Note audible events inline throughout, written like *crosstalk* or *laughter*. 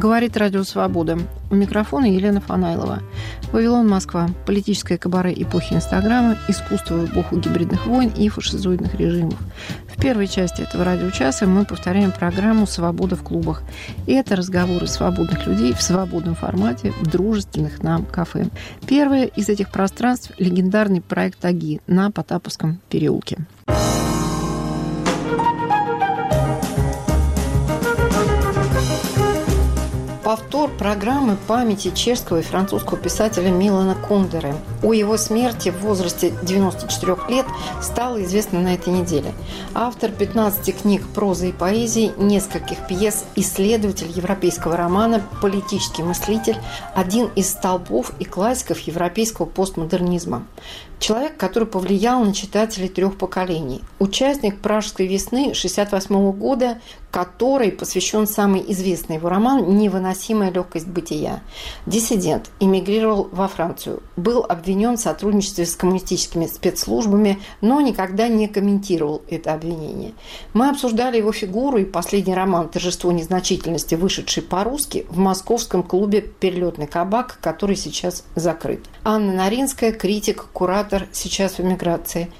Говорит Радио Свобода. У микрофона Елена Фанайлова. Вавилон, Москва. Политическое кабаре эпохи Инстаграма, искусство в эпоху гибридных войн и фашизоидных режимов. В первой части этого радиочаса мы повторяем программу «Свобода в клубах». И это разговоры свободных людей в свободном формате в дружественных нам кафе. Первое из этих пространств – легендарный проект «Аги» на Потаповском переулке. Повтор программы памяти чешского и французского писателя Милана Кундеры. О его смерти в возрасте 94 лет стало известно на этой неделе. Автор 15 книг прозы и поэзии, нескольких пьес, исследователь европейского романа, политический мыслитель, один из столбов и классиков европейского постмодернизма. Человек, который повлиял на читателей трех поколений. Участник Пражской весны 1968 года, который посвящен самый известный его роман «Невыносимая легкость бытия». Диссидент, эмигрировал во Францию, был обвинен в сотрудничестве с коммунистическими спецслужбами, но никогда не комментировал это обвинение. Мы обсуждали его фигуру и последний роман «Торжество незначительности», вышедший по-русски в московском клубе «Перелетный кабак», который сейчас закрыт. Анна Наринская, критик, куратор, сейчас в эмиграции.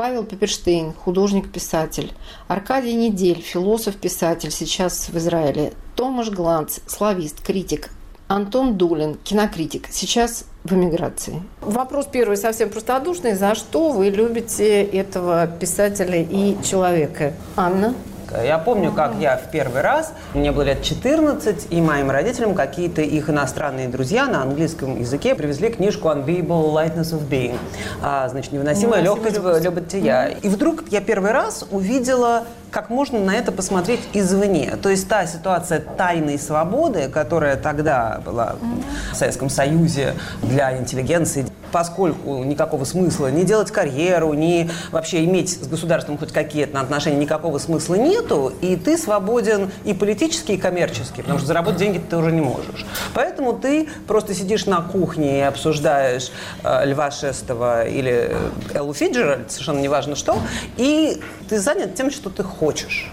Павел Пеперштейн, художник-писатель. Аркадий Недель, философ-писатель, сейчас в Израиле. Томаш Гланц, славист, критик. Антон Дулин, кинокритик, сейчас в эмиграции. Вопрос первый совсем простодушный. За что вы любите этого писателя и человека? Анна? Я помню, как я в первый раз, мне было лет 14, и моим родителям какие-то их иностранные друзья на английском языке привезли книжку Unbearable Lightness of Being, а, значит, невыносимая легкость бытия. И вдруг я первый раз увидела как можно на это посмотреть извне. То есть та ситуация тайной свободы, которая тогда была в Советском Союзе для интеллигенции, поскольку никакого смысла не делать карьеру, не вообще иметь с государством хоть какие-то отношения, никакого смысла нету, и ты свободен и политически, и коммерчески, потому что заработать деньги ты уже не можешь. Поэтому ты просто сидишь на кухне и обсуждаешь э, Льва Шестого или Эллу Фиджера, совершенно неважно что, и ты занят тем, что ты хочешь.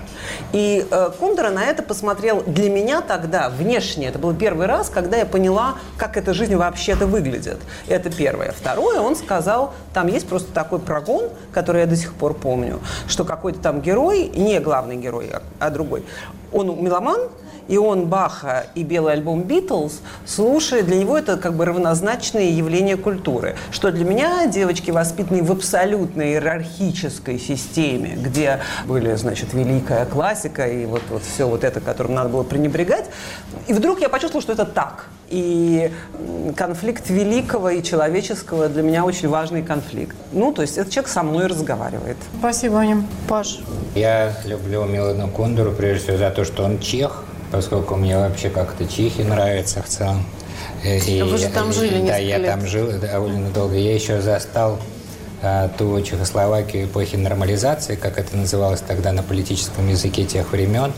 И э, Кундера на это посмотрел для меня тогда, внешне. Это был первый раз, когда я поняла, как эта жизнь вообще-то выглядит. Это первое. Второе, он сказал, там есть просто такой прогон, который я до сих пор помню, что какой-то там герой, не главный герой, а, а другой, он меломан, и он Баха и белый альбом Битлз слушает, для него это как бы равнозначное явление культуры. Что для меня девочки, воспитанные в абсолютно иерархической системе, где были, значит, великая классика и вот, вот все вот это, которым надо было пренебрегать, и вдруг я почувствовала, что это так. И конфликт великого и человеческого для меня очень важный конфликт. Ну, то есть этот человек со мной разговаривает. Спасибо, Аня. Паш? Я люблю Милану Кундеру, прежде всего, за то, что он чех, поскольку мне вообще как-то Чехи нравится в целом. Э, и, Вы же там жили Да, я лет. там жил довольно долго. Я еще застал а, ту Чехословакию эпохи нормализации, как это называлось тогда на политическом языке тех времен,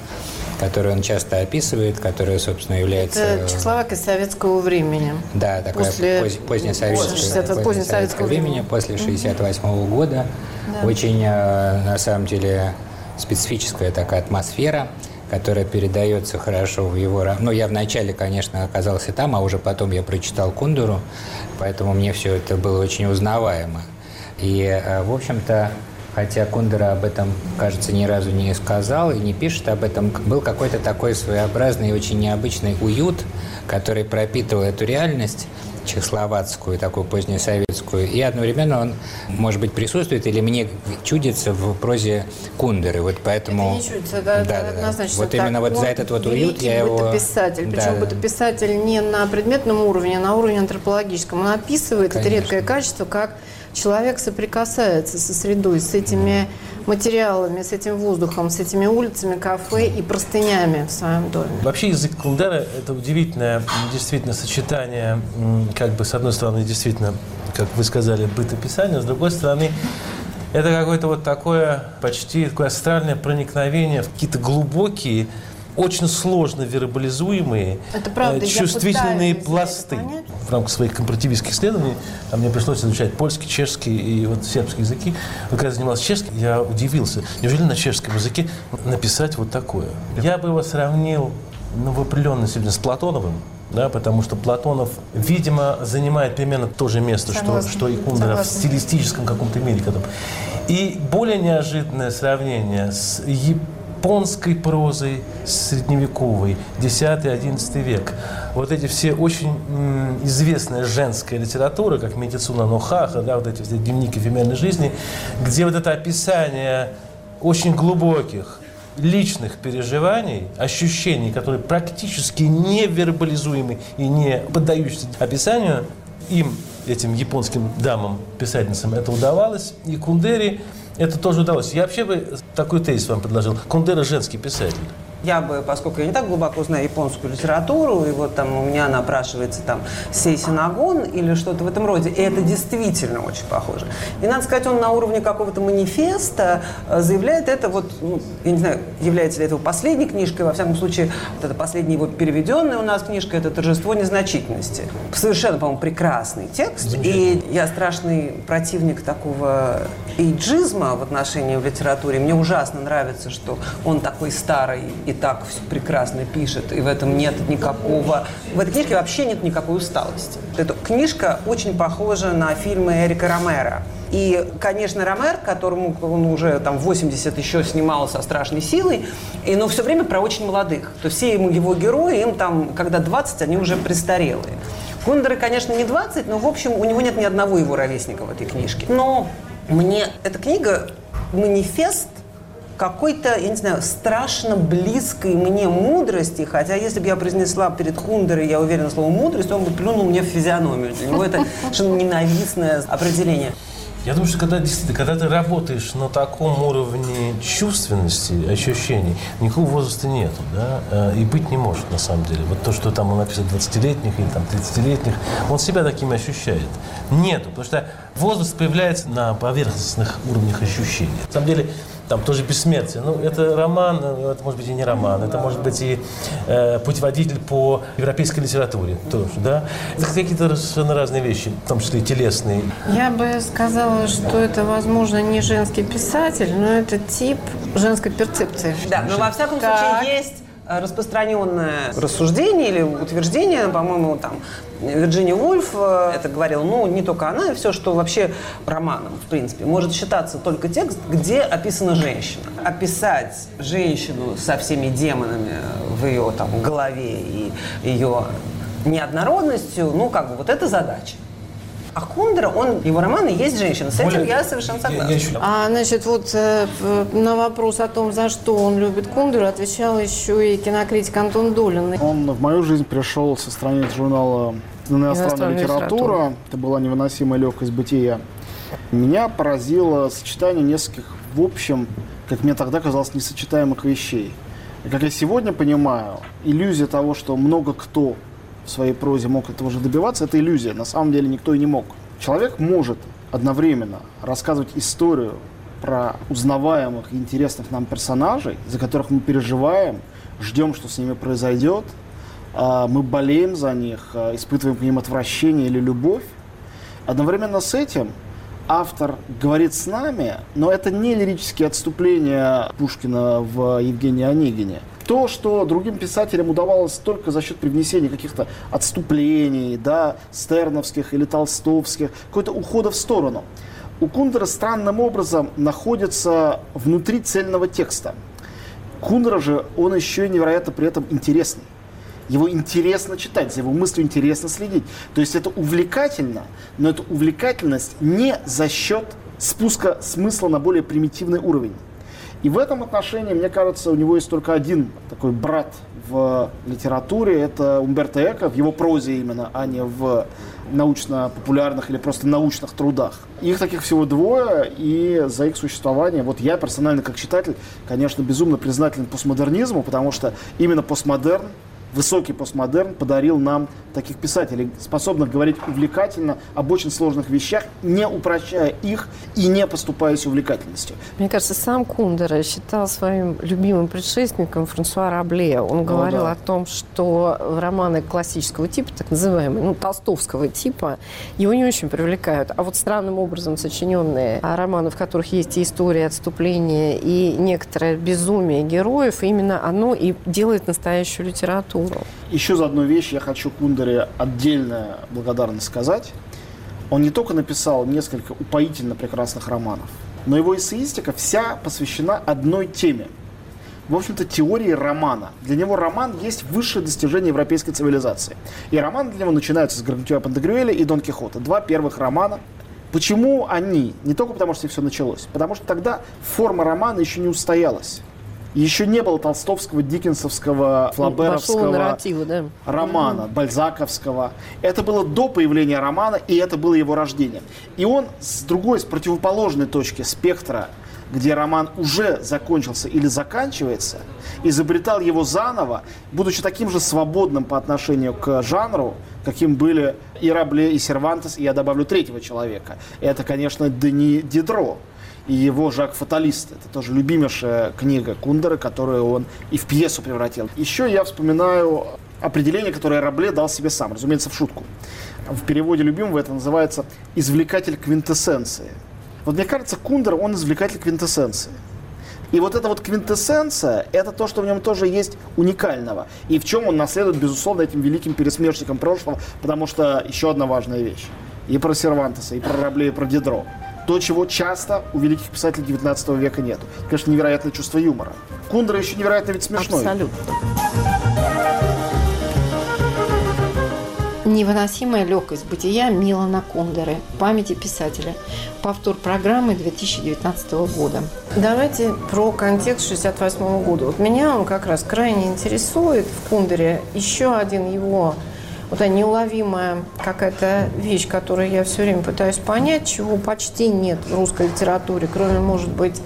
которую он часто описывает, которая, собственно, является... Это Чехословакия советского времени. Да, такое после... поз... позднесоветское, позднесоветского времени, после 68 -го года. Да. Очень, а, на самом деле, специфическая такая атмосфера которая передается хорошо в его... Ну, я вначале, конечно, оказался там, а уже потом я прочитал Кундуру, поэтому мне все это было очень узнаваемо. И, э, в общем-то, хотя Кундера об этом, кажется, ни разу не сказал и не пишет об этом, был какой-то такой своеобразный и очень необычный уют, который пропитывал эту реальность, чехословацкую, такую позднесоветскую, и одновременно он, может быть, присутствует или мне чудится в прозе Кундеры. Вот поэтому... Это не чудится, да, да, да, однозначно. Вот так. именно вот за этот вот уют я его... писатель, причем да. писатель не на предметном уровне, а на уровне антропологическом. Он описывает Конечно. это редкое качество, как человек соприкасается со средой, с этими материалами, с этим воздухом, с этими улицами, кафе и простынями в своем доме. Вообще язык Кундера – это удивительное действительно сочетание, как бы, с одной стороны, действительно, как вы сказали, бытописания, с другой стороны, это какое-то вот такое почти такое астральное проникновение в какие-то глубокие очень сложно вербализуемые, это правда, чувствительные пласты. В рамках своих компаративистских исследований а мне пришлось изучать польский, чешский и вот сербский языки. Когда я занимался чешским, я удивился. Неужели на чешском языке написать вот такое? Я бы его сравнил ну, в определенной степени с Платоновым, да, потому что Платонов, видимо, занимает примерно то же место, что, что и Кундеров в стилистическом каком-то мире. И более неожиданное сравнение с японской прозой средневековой, 10-11 век. Вот эти все очень м, известная женская литература, как Медицина Нохаха, да, вот эти все дневники эфемерной жизни, где вот это описание очень глубоких, личных переживаний, ощущений, которые практически не вербализуемы и не поддающиеся описанию, им, этим японским дамам, писательницам, это удавалось. И Кундери это тоже удалось. Я вообще бы такой тезис вам предложил. Кундера женский писатель. Я бы, поскольку я не так глубоко знаю японскую литературу, и вот там у меня напрашивается там сейсинагон или что-то в этом роде, и это действительно очень похоже. И надо сказать, он на уровне какого-то манифеста э, заявляет это вот, ну, я не знаю, является ли это его последней книжкой, во всяком случае, вот это последняя его переведенная у нас книжка, это «Торжество незначительности». Совершенно, по-моему, прекрасный текст, и я страшный противник такого эйджизма в отношении в литературе. Мне ужасно нравится, что он такой старый и так все прекрасно пишет, и в этом нет никакого... В этой книжке вообще нет никакой усталости. Эта книжка очень похожа на фильмы Эрика Ромера. И, конечно, Ромер, которому он уже там 80 еще снимал со страшной силой, и, но все время про очень молодых. То все ему, его герои, им там, когда 20, они уже престарелые. Кундеры, конечно, не 20, но, в общем, у него нет ни одного его ровесника в этой книжке. Но мне эта книга манифест какой-то, я не знаю, страшно близкой мне мудрости, хотя если бы я произнесла перед Хундерой, я уверена, слово мудрость, он бы плюнул мне в физиономию. Для него это *laughs* совершенно ненавистное определение. Я думаю, что когда действительно, когда ты работаешь на таком уровне чувственности, ощущений, никакого возраста нету, да, э, и быть не может на самом деле. Вот то, что там он написано 20-летних или там 30-летних, он себя такими ощущает. Нету, потому что возраст появляется на поверхностных уровнях ощущений. На самом деле, там тоже бессмертие. Ну, это роман, э, это может быть и не роман, это может быть и э, путеводитель по европейской литературе тоже, да. Это какие-то совершенно разные вещи, в том числе и телесные. Я бы сказала, что это, возможно, не женский писатель, но это тип женской перцепции. Да, но во всяком так. случае есть распространенное рассуждение или утверждение, по-моему, там, Вирджиния Вульф э, это говорила, ну, не только она, и все, что вообще романом, в принципе, может считаться только текст, где описана женщина. Описать женщину со всеми демонами в ее там голове и ее неоднородностью, ну, как бы, вот это задача. А Кундера, он, его романы есть женщина. С Более, этим я совершенно согласна. Я, я а, значит, вот э, на вопрос о том, за что он любит Кундеру, отвечал еще и кинокритик Антон Долин. Он в мою жизнь пришел со страниц журнала «Иностранная литература». литература». Это была невыносимая легкость бытия. Меня поразило сочетание нескольких, в общем, как мне тогда казалось, несочетаемых вещей. И как я сегодня понимаю, иллюзия того, что много кто своей прозе мог этого же добиваться, это иллюзия. На самом деле никто и не мог. Человек может одновременно рассказывать историю про узнаваемых и интересных нам персонажей, за которых мы переживаем, ждем, что с ними произойдет, а, мы болеем за них, а, испытываем к ним отвращение или любовь. Одновременно с этим автор говорит с нами, но это не лирические отступления Пушкина в Евгении Онегине то, что другим писателям удавалось только за счет привнесения каких-то отступлений, да, стерновских или толстовских, какой-то ухода в сторону. У Кундера странным образом находится внутри цельного текста. Кундера же, он еще и невероятно при этом интересный. Его интересно читать, за его мыслью интересно следить. То есть это увлекательно, но это увлекательность не за счет спуска смысла на более примитивный уровень. И в этом отношении, мне кажется, у него есть только один такой брат в литературе. Это Умберто Эко, в его прозе именно, а не в научно-популярных или просто научных трудах. Их таких всего двое, и за их существование, вот я персонально как читатель, конечно, безумно признателен постмодернизму, потому что именно постмодерн высокий постмодерн подарил нам таких писателей, способных говорить увлекательно об очень сложных вещах, не упрощая их и не поступаясь увлекательностью. Мне кажется, сам Кундера считал своим любимым предшественником Франсуа Рабле. Он говорил да. о том, что романы классического типа, так называемые, ну, толстовского типа, его не очень привлекают. А вот странным образом сочиненные романы, в которых есть и история отступления, и некоторое безумие героев, именно оно и делает настоящую литературу. Еще за одну вещь я хочу Кундере отдельно благодарность сказать. Он не только написал несколько упоительно прекрасных романов, но его эссеистика вся посвящена одной теме. В общем-то, теории романа. Для него роман есть высшее достижение европейской цивилизации. И роман для него начинается с Грантюа Пантагрюэля и Дон Кихота. Два первых романа. Почему они? Не только потому, что все началось. Потому что тогда форма романа еще не устоялась. Еще не было толстовского, диккенсовского, флаберовского да. романа, mm-hmm. бальзаковского. Это было до появления романа, и это было его рождение. И он с другой, с противоположной точки спектра, где роман уже закончился или заканчивается, изобретал его заново, будучи таким же свободным по отношению к жанру, каким были и Рабле, и Сервантес, и я добавлю третьего человека. Это, конечно, Дени Дидро и его «Жак Фаталист». Это тоже любимейшая книга Кундера, которую он и в пьесу превратил. Еще я вспоминаю определение, которое Рабле дал себе сам, разумеется, в шутку. В переводе любимого это называется «извлекатель квинтэссенции». Вот мне кажется, Кундер, он извлекатель квинтэссенции. И вот эта вот квинтэссенция, это то, что в нем тоже есть уникального. И в чем он наследует, безусловно, этим великим пересмешником прошлого, потому что еще одна важная вещь. И про Сервантеса, и про Рабле, и про Дидро то, чего часто у великих писателей 19 века нет. Конечно, невероятное чувство юмора. Кундра еще невероятно ведь смешной. Абсолютно. Невыносимая легкость бытия Милана Кундеры. Памяти писателя. Повтор программы 2019 года. Давайте про контекст 68 года. Вот меня он как раз крайне интересует в Кундере. Еще один его вот эта неуловимая какая-то вещь, которую я все время пытаюсь понять, чего почти нет в русской литературе, кроме, может быть,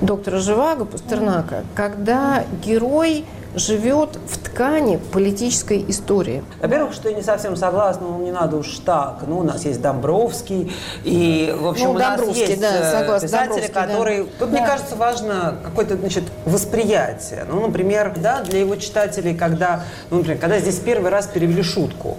доктора Живаго, Пастернака, когда герой живет в ткани политической истории. Во-первых, что я не совсем согласна, ну не надо уж так. Ну, у нас есть Домбровский, и, в общем, ну, у нас есть да, э, согласна, писатели, которые... Да. Тут, да. мне кажется, важно какое-то, значит, восприятие. Ну, например, да, для его читателей, когда, ну, например, когда здесь первый раз перевели шутку,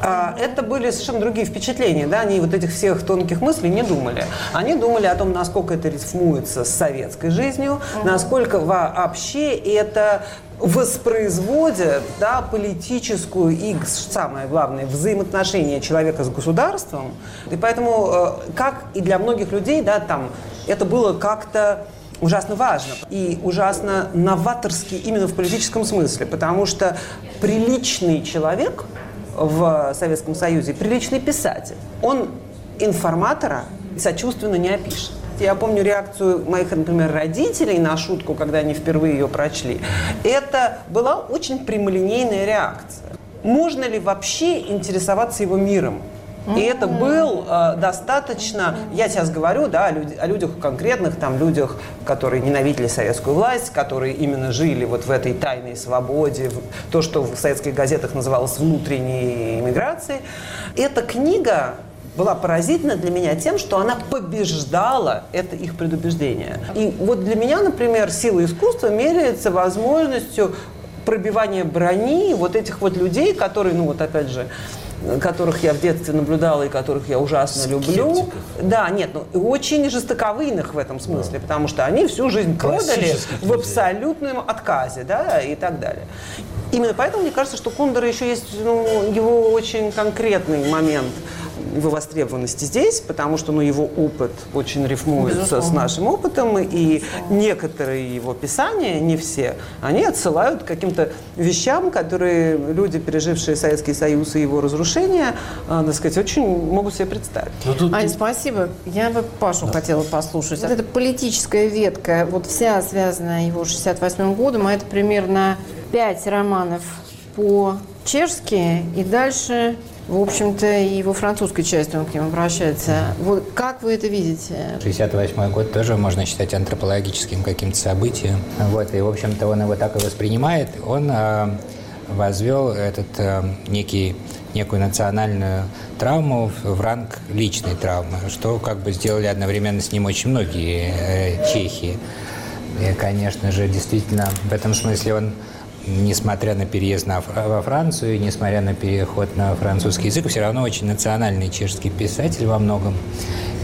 а, это были совершенно другие впечатления, да, они вот этих всех тонких мыслей не думали. Они думали о том, насколько это рифмуется с советской жизнью, насколько вообще это воспроизводят да, политическую и, самое главное, взаимоотношения человека с государством. И поэтому, э, как и для многих людей, да, там, это было как-то ужасно важно и ужасно новаторски именно в политическом смысле, потому что приличный человек в Советском Союзе, приличный писатель, он информатора сочувственно не опишет. Я помню реакцию моих, например, родителей на шутку, когда они впервые ее прочли. Это была очень прямолинейная реакция. Можно ли вообще интересоваться его миром? И это был э, достаточно, я сейчас говорю, да, о, люд, о людях конкретных, там, людях, которые ненавидели советскую власть, которые именно жили вот в этой тайной свободе, в, то, что в советских газетах называлось внутренней иммиграцией. Эта книга была поразительна для меня тем, что она побеждала это их предубеждение. И вот для меня, например, сила искусства меряется возможностью пробивания брони вот этих вот людей, которые, ну вот опять же, которых я в детстве наблюдала и которых я ужасно Скептиков. люблю. Да, нет, ну очень жестоковыйных в этом смысле, да. потому что они всю жизнь продали в абсолютном отказе, да, и так далее. Именно поэтому мне кажется, что Кундера еще есть ну, его очень конкретный момент – его востребованности здесь, потому что ну, его опыт очень рифмуется Безусловно. с нашим опытом, и некоторые его писания, не все, они отсылают к каким-то вещам, которые люди, пережившие Советский Союз и его разрушение, э, так сказать, очень могут себе представить. Ну, тут... Ань, спасибо. Я бы Пашу да. хотела послушать. Вот эта политическая ветка, вот вся связанная его 68 годом, а это примерно пять романов по-чешски, и дальше в общем-то, и во французской части он к ним обращается. Вот как вы это видите? 68 год тоже можно считать антропологическим каким-то событием. Вот, и, в общем-то, он его так и воспринимает. Он э, возвел этот э, некий некую национальную травму в ранг личной травмы, что как бы сделали одновременно с ним очень многие э, чехи. И, конечно же, действительно, в этом смысле он, несмотря на переезд на, во Францию, несмотря на переход на французский язык, все равно очень национальный чешский писатель во многом.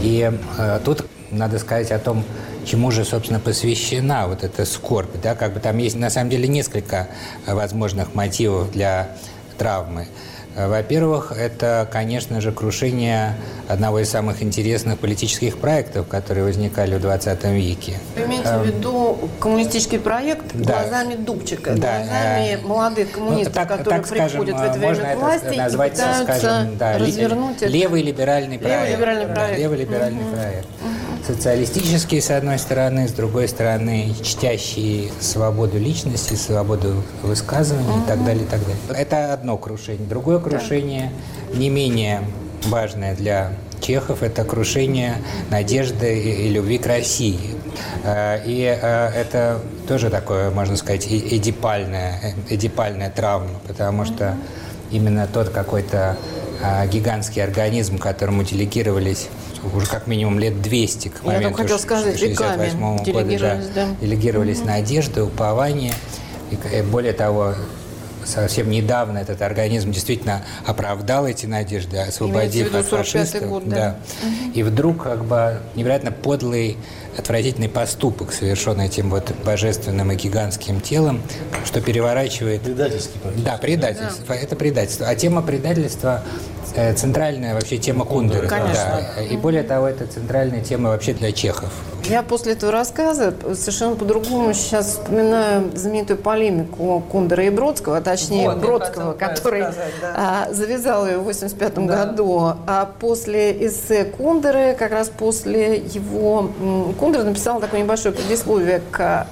И э, тут надо сказать о том, чему же, собственно, посвящена вот эта скорбь. Да? Как бы там есть, на самом деле, несколько возможных мотивов для травмы. Во-первых, это, конечно же, крушение одного из самых интересных политических проектов, которые возникали в 20 веке. Вы имеете в эм, виду коммунистический проект да. глазами Дубчика, да. глазами э, молодых ну, коммунистов, ну, так, которые так, скажем, приходят в это время к власти назвать, и пытаются скажем, да, развернуть левый либеральный проект. Левый либеральный проект. Да, левый либеральный угу. проект. Угу социалистические, с одной стороны, с другой стороны, чтящие свободу личности, свободу высказывания угу. и так далее, и так далее. Это одно крушение. Другое крушение, не менее важное для чехов, это крушение надежды и, любви к России. Э, и э, это тоже такое, можно сказать, эдипальная, эдипальная травма, потому что именно тот какой-то э, гигантский организм, которому делегировались уже как минимум лет 200 к моменту Я хотел сказать, 68 года делегировались, да, да. делегировались угу. надежды, упование. И более того, совсем недавно этот организм действительно оправдал эти надежды, освободив от фашистов. Год, да. Да. Угу. И вдруг как бы невероятно подлый, отвратительный поступок, совершенный этим вот божественным и гигантским телом, что переворачивает... Предательский Да, предательство. Да. Это предательство. А тема предательства Э, центральная вообще тема Кундеры. Конечно. Да. И более того, это центральная тема вообще для чехов. Я после этого рассказа совершенно по-другому сейчас вспоминаю знаменитую полемику Кундера и Бродского, а точнее вот, Бродского, который сказать, да. а, завязал ее в 85 да. году. А после эссе Кундеры, как раз после его... Кундер написал такое небольшое предисловие к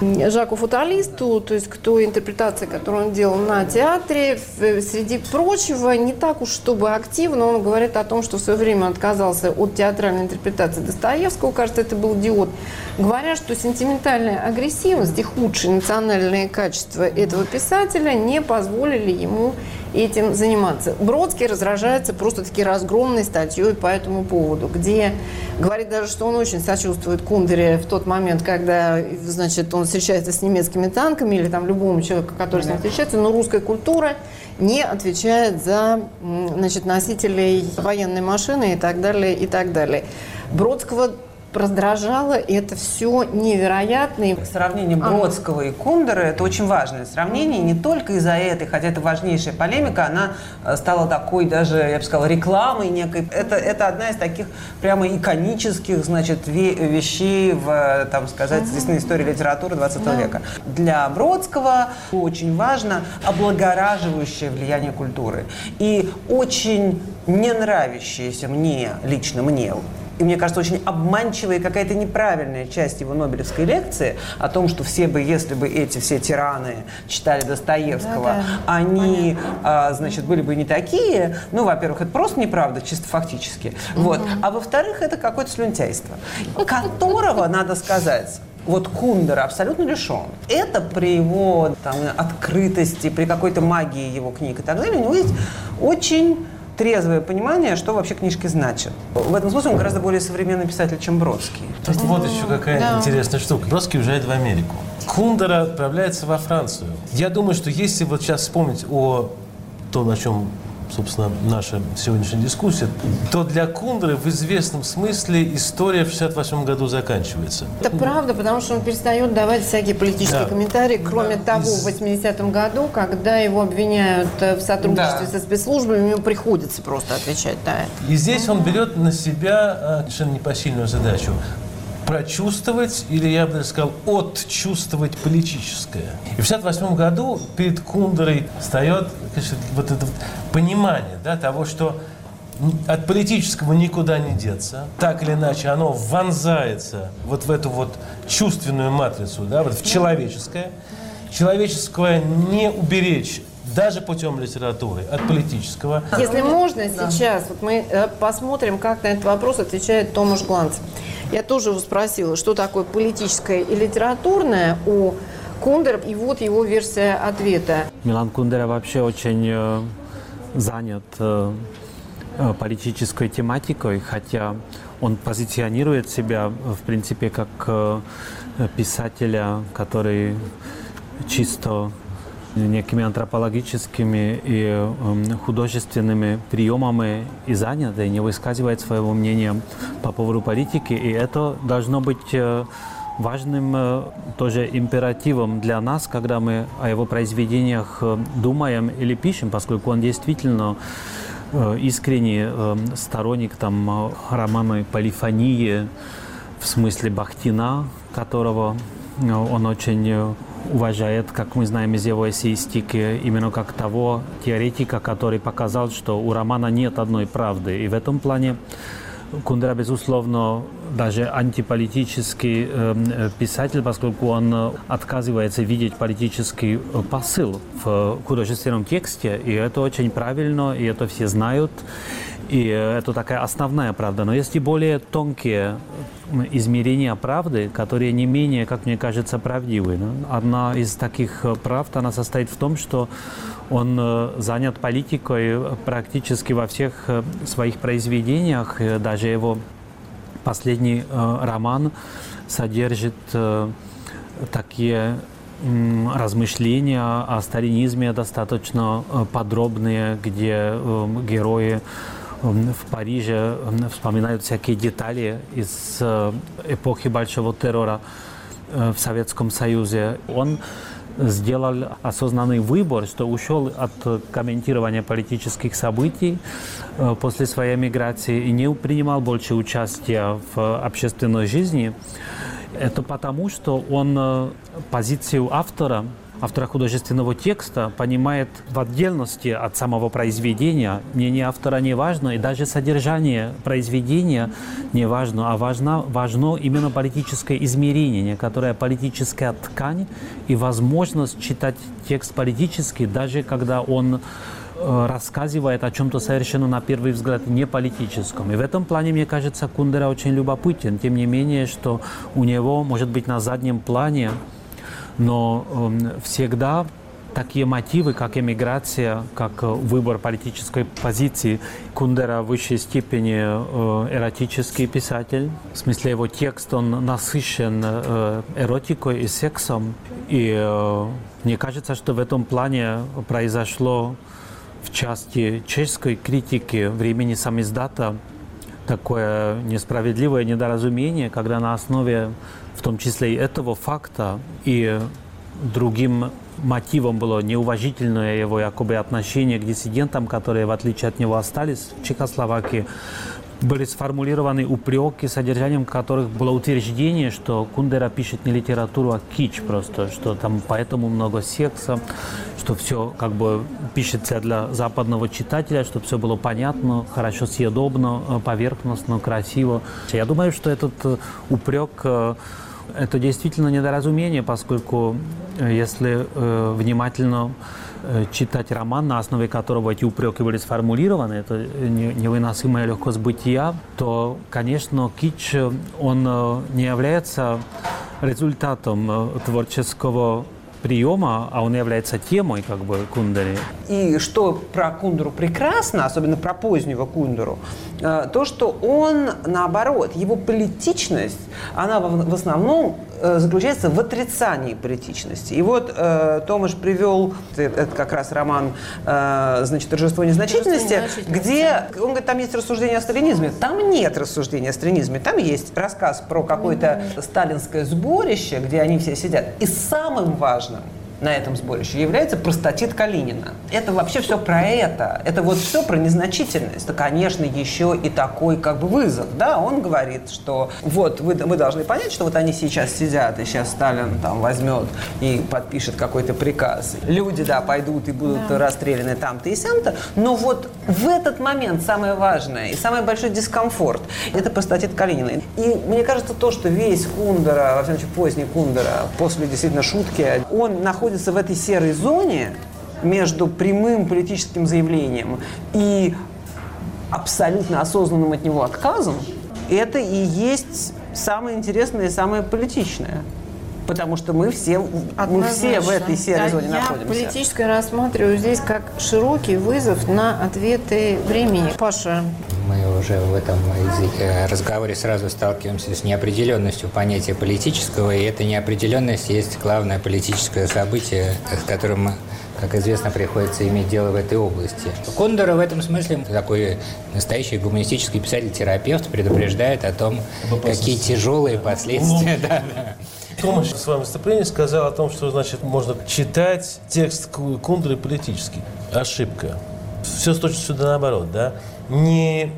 Жаку Футалисту, то есть к той интерпретации, которую он делал на театре. Среди прочего, не так уж чтобы активно, он говорит о том, что в свое время отказался от театральной интерпретации Достоевского, кажется, это был диод, говоря, что сентиментальная агрессивность и худшие национальные качества этого писателя не позволили ему этим заниматься. Бродский разражается просто-таки разгромной статьей по этому поводу, где говорит даже, что он очень сочувствует Кундере в тот момент, когда, значит, он встречается с немецкими танками или там любому человеку, который с ним встречается, но русская культура не отвечает за значит, носителей военной машины и так далее, и так далее. Бродского раздражало, и это все невероятно. Сравнение Бродского ага. и Кундера – это очень важное сравнение, не только из-за этой, хотя это важнейшая полемика, она э, стала такой даже, я бы сказала, рекламой некой. Это, это одна из таких прямо иконических, значит, вещей в, там сказать, на истории литературы 20 да. века. Для Бродского очень важно облагораживающее влияние культуры. И очень не нравящееся мне, лично мне, и мне кажется, очень обманчивая какая-то неправильная часть его Нобелевской лекции о том, что все бы, если бы эти все тираны читали Достоевского, да, да. они, а, значит, были бы не такие. Ну, во-первых, это просто неправда, чисто фактически. Угу. Вот. А во-вторых, это какое-то слюнтяйство, которого, надо сказать, вот Кундер абсолютно лишен. Это при его там, открытости, при какой-то магии его книг и так далее, у него есть очень трезвое понимание, что вообще книжки значат. В этом смысле он гораздо более современный писатель, чем Бродский. То есть вот еще какая да. интересная штука. Бродский уезжает в Америку. Кундера отправляется во Францию. Я думаю, что если вот сейчас вспомнить о том, о чем собственно, наша сегодняшняя дискуссия, то для Кундры в известном смысле история в 68 году заканчивается. Это правда, потому что он перестает давать всякие политические да. комментарии, кроме да. того, в 80-м году, когда его обвиняют в сотрудничестве да. со спецслужбами, ему приходится просто отвечать, да. И здесь он берет на себя а, совершенно непосильную задачу прочувствовать, или я бы даже сказал, отчувствовать политическое. И в 1968 году перед Кундерой встает конечно, вот это понимание да, того, что от политического никуда не деться. Так или иначе, оно вонзается вот в эту вот чувственную матрицу, да, вот в человеческое. Человеческое не уберечь даже путем литературы, от политического. Если можно да. сейчас, вот мы э, посмотрим, как на этот вопрос отвечает Томаш Гланц. Я тоже его спросила, что такое политическое и литературное у Кундер, и вот его версия ответа. Милан Кундера вообще очень э, занят э, политической тематикой, хотя он позиционирует себя, в принципе, как писателя, который чисто некими антропологическими и э, художественными приемами и занят, и не высказывает своего мнения по поводу политики. И это должно быть э, важным э, тоже императивом для нас, когда мы о его произведениях э, думаем или пишем, поскольку он действительно искренний сторонник там, романа «Полифонии», в смысле Бахтина, которого он очень уважает, как мы знаем из его эссеистики, именно как того теоретика, который показал, что у романа нет одной правды. И в этом плане Кундера, безусловно, даже антиполитический э, писатель, поскольку он э, отказывается видеть политический э, посыл в художественном тексте, и это очень правильно, и это все знают, и это такая основная правда. Но есть и более тонкие измерения правды, которые не менее, как мне кажется, правдивы. Одна из таких правд, она состоит в том, что он занят политикой практически во всех своих произведениях. Даже его последний э, роман содержит такие размышления о сталинизме достаточно подробные, где герои в Париже вспоминают всякие детали из эпохи Большого террора в Советском Союзе. Он сделал осознанный выбор, что ушел от комментирования политических событий э, после своей миграции и не принимал больше участия в общественной жизни. Это потому, что он э, позицию автора автора художественного текста понимает в отдельности от самого произведения. Мнение автора не важно, и даже содержание произведения не важно, а важно, важно именно политическое измерение, которое политическая ткань и возможность читать текст политически, даже когда он э, рассказывает о чем-то совершенно на первый взгляд не политическом. И в этом плане, мне кажется, Кундера очень любопытен. Тем не менее, что у него, может быть, на заднем плане но э, всегда такие мотивы, как эмиграция, как э, выбор политической позиции. Кундера в высшей степени э, эротический писатель. В смысле его текст, он насыщен э, эротикой и сексом. И мне кажется, что в этом плане произошло в части чешской критики времени самиздата такое несправедливое недоразумение, когда на основе в том числе и этого факта, и другим мотивом было неуважительное его якобы отношение к диссидентам, которые, в отличие от него, остались в Чехословакии. Были сформулированы упреки, содержанием которых было утверждение, что Кундера пишет не литературу, а кич просто, что там поэтому много секса, что все как бы пишется для западного читателя, чтобы все было понятно, хорошо съедобно, поверхностно, красиво. Я думаю, что этот э, упрек э, это действительно недоразумение, поскольку э, если э, внимательно э, читать роман, на основе которого эти упреки были сформулированы, это невыносимая легкость бытия, то, конечно, кич, он не является результатом творческого приема, а он является темой как бы Кундери. И что про Кундеру прекрасно, особенно про позднего Кундеру, э, то, что он, наоборот, его политичность, она в основном Э, заключается в отрицании политичности. И вот э, Томаш привел, это как раз роман, э, значит, «Торжество незначительности», незначительности, где, он говорит, там есть рассуждение о сталинизме. Там нет рассуждения о сталинизме, там есть рассказ про какое-то сталинское сборище, где они все сидят. И самым важным – на этом сборище является простатит Калинина. Это вообще все про это. Это вот все про незначительность. Это, конечно, еще и такой как бы вызов. Да, он говорит, что вот вы, мы должны понять, что вот они сейчас сидят, и сейчас Сталин там возьмет и подпишет какой-то приказ. Люди, да, пойдут и будут да. расстреляны там-то и сям-то. Но вот в этот момент самое важное и самый большой дискомфорт – это простатит Калинина. И мне кажется, то, что весь Кундера, во всяком случае поздний Кундера, после действительно шутки, он находится находится в этой серой зоне между прямым политическим заявлением и абсолютно осознанным от него отказом, это и есть самое интересное и самое политичное. Потому что мы все, мы все в этой серой да, зоне я находимся. политическое рассматриваю здесь как широкий вызов на ответы времени. Паша. Мы уже в этом разговоре сразу сталкиваемся с неопределенностью понятия политического, и эта неопределенность есть главное политическое событие, с которым как известно, приходится иметь дело в этой области. Кондора в этом смысле такой настоящий гуманистический писатель-терапевт предупреждает о том, какие тяжелые последствия. *laughs* Да, да. Томаш в своем выступлении сказал о том, что значит можно читать текст Кундры политический. Ошибка. Все с точностью да наоборот, да? Не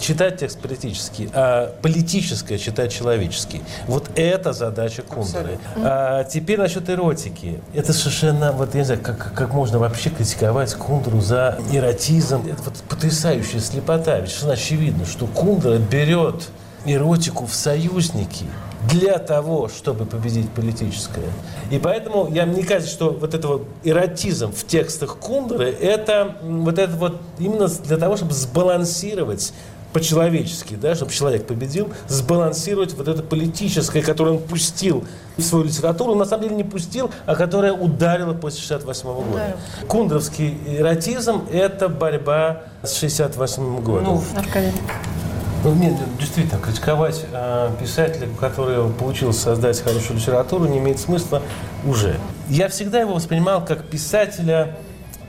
читать текст политический, а политическое читать человеческий. Вот это задача Кундры. А теперь насчет эротики. Это совершенно, вот я не знаю, как, как можно вообще критиковать Кундру за эротизм. Это вот потрясающая слепота. Ведь совершенно очевидно, что Кундра берет эротику в союзники – для того, чтобы победить политическое. И поэтому я, мне кажется, что вот это вот эротизм в текстах Кундеры, это вот это вот именно для того, чтобы сбалансировать по-человечески, да, чтобы человек победил, сбалансировать вот это политическое, которое он пустил в свою литературу, на самом деле не пустил, а которое ударило после 68 -го года. Да. Кундровский эротизм – это борьба с 68 годом. Ну, Аркадий. Ну, нет, действительно, критиковать э, писателя, который получил создать хорошую литературу, не имеет смысла уже. Я всегда его воспринимал как писателя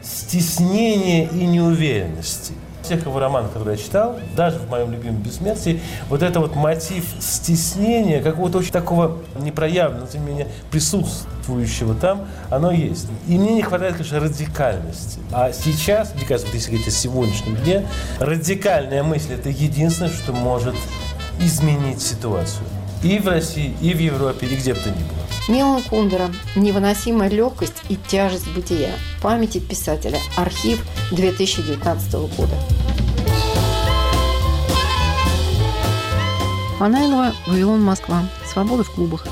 стеснения и неуверенности всех его романов, которые я читал, даже в моем любимом «Бессмертии», вот это вот мотив стеснения, какого-то очень такого непроявленного, тем не менее, присутствующего там, оно есть. И мне не хватает, конечно, радикальности. А сейчас, мне кажется, если говорить о сегодняшнем дне, радикальная мысль – это единственное, что может изменить ситуацию. И в России, и в Европе, и где бы то ни было. Милан Кундера. Невыносимая легкость и тяжесть бытия. Памяти писателя. Архив 2019 года. Фанайлова, Вавилон, Москва. Свобода в клубах.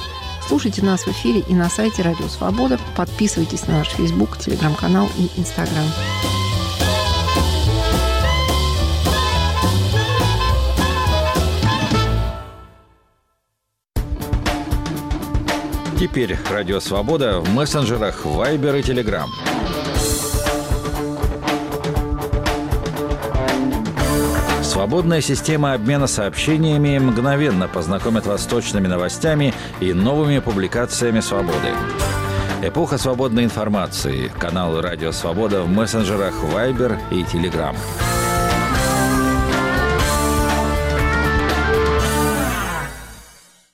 Слушайте нас в эфире и на сайте Радио Свобода. Подписывайтесь на наш Фейсбук, Телеграм-канал и Инстаграм. Теперь Радио Свобода в мессенджерах Viber и Telegram. Свободная система обмена сообщениями мгновенно познакомит вас с точными новостями и новыми публикациями «Свободы». Эпоха свободной информации. Канал «Радио Свобода» в мессенджерах Viber и Telegram.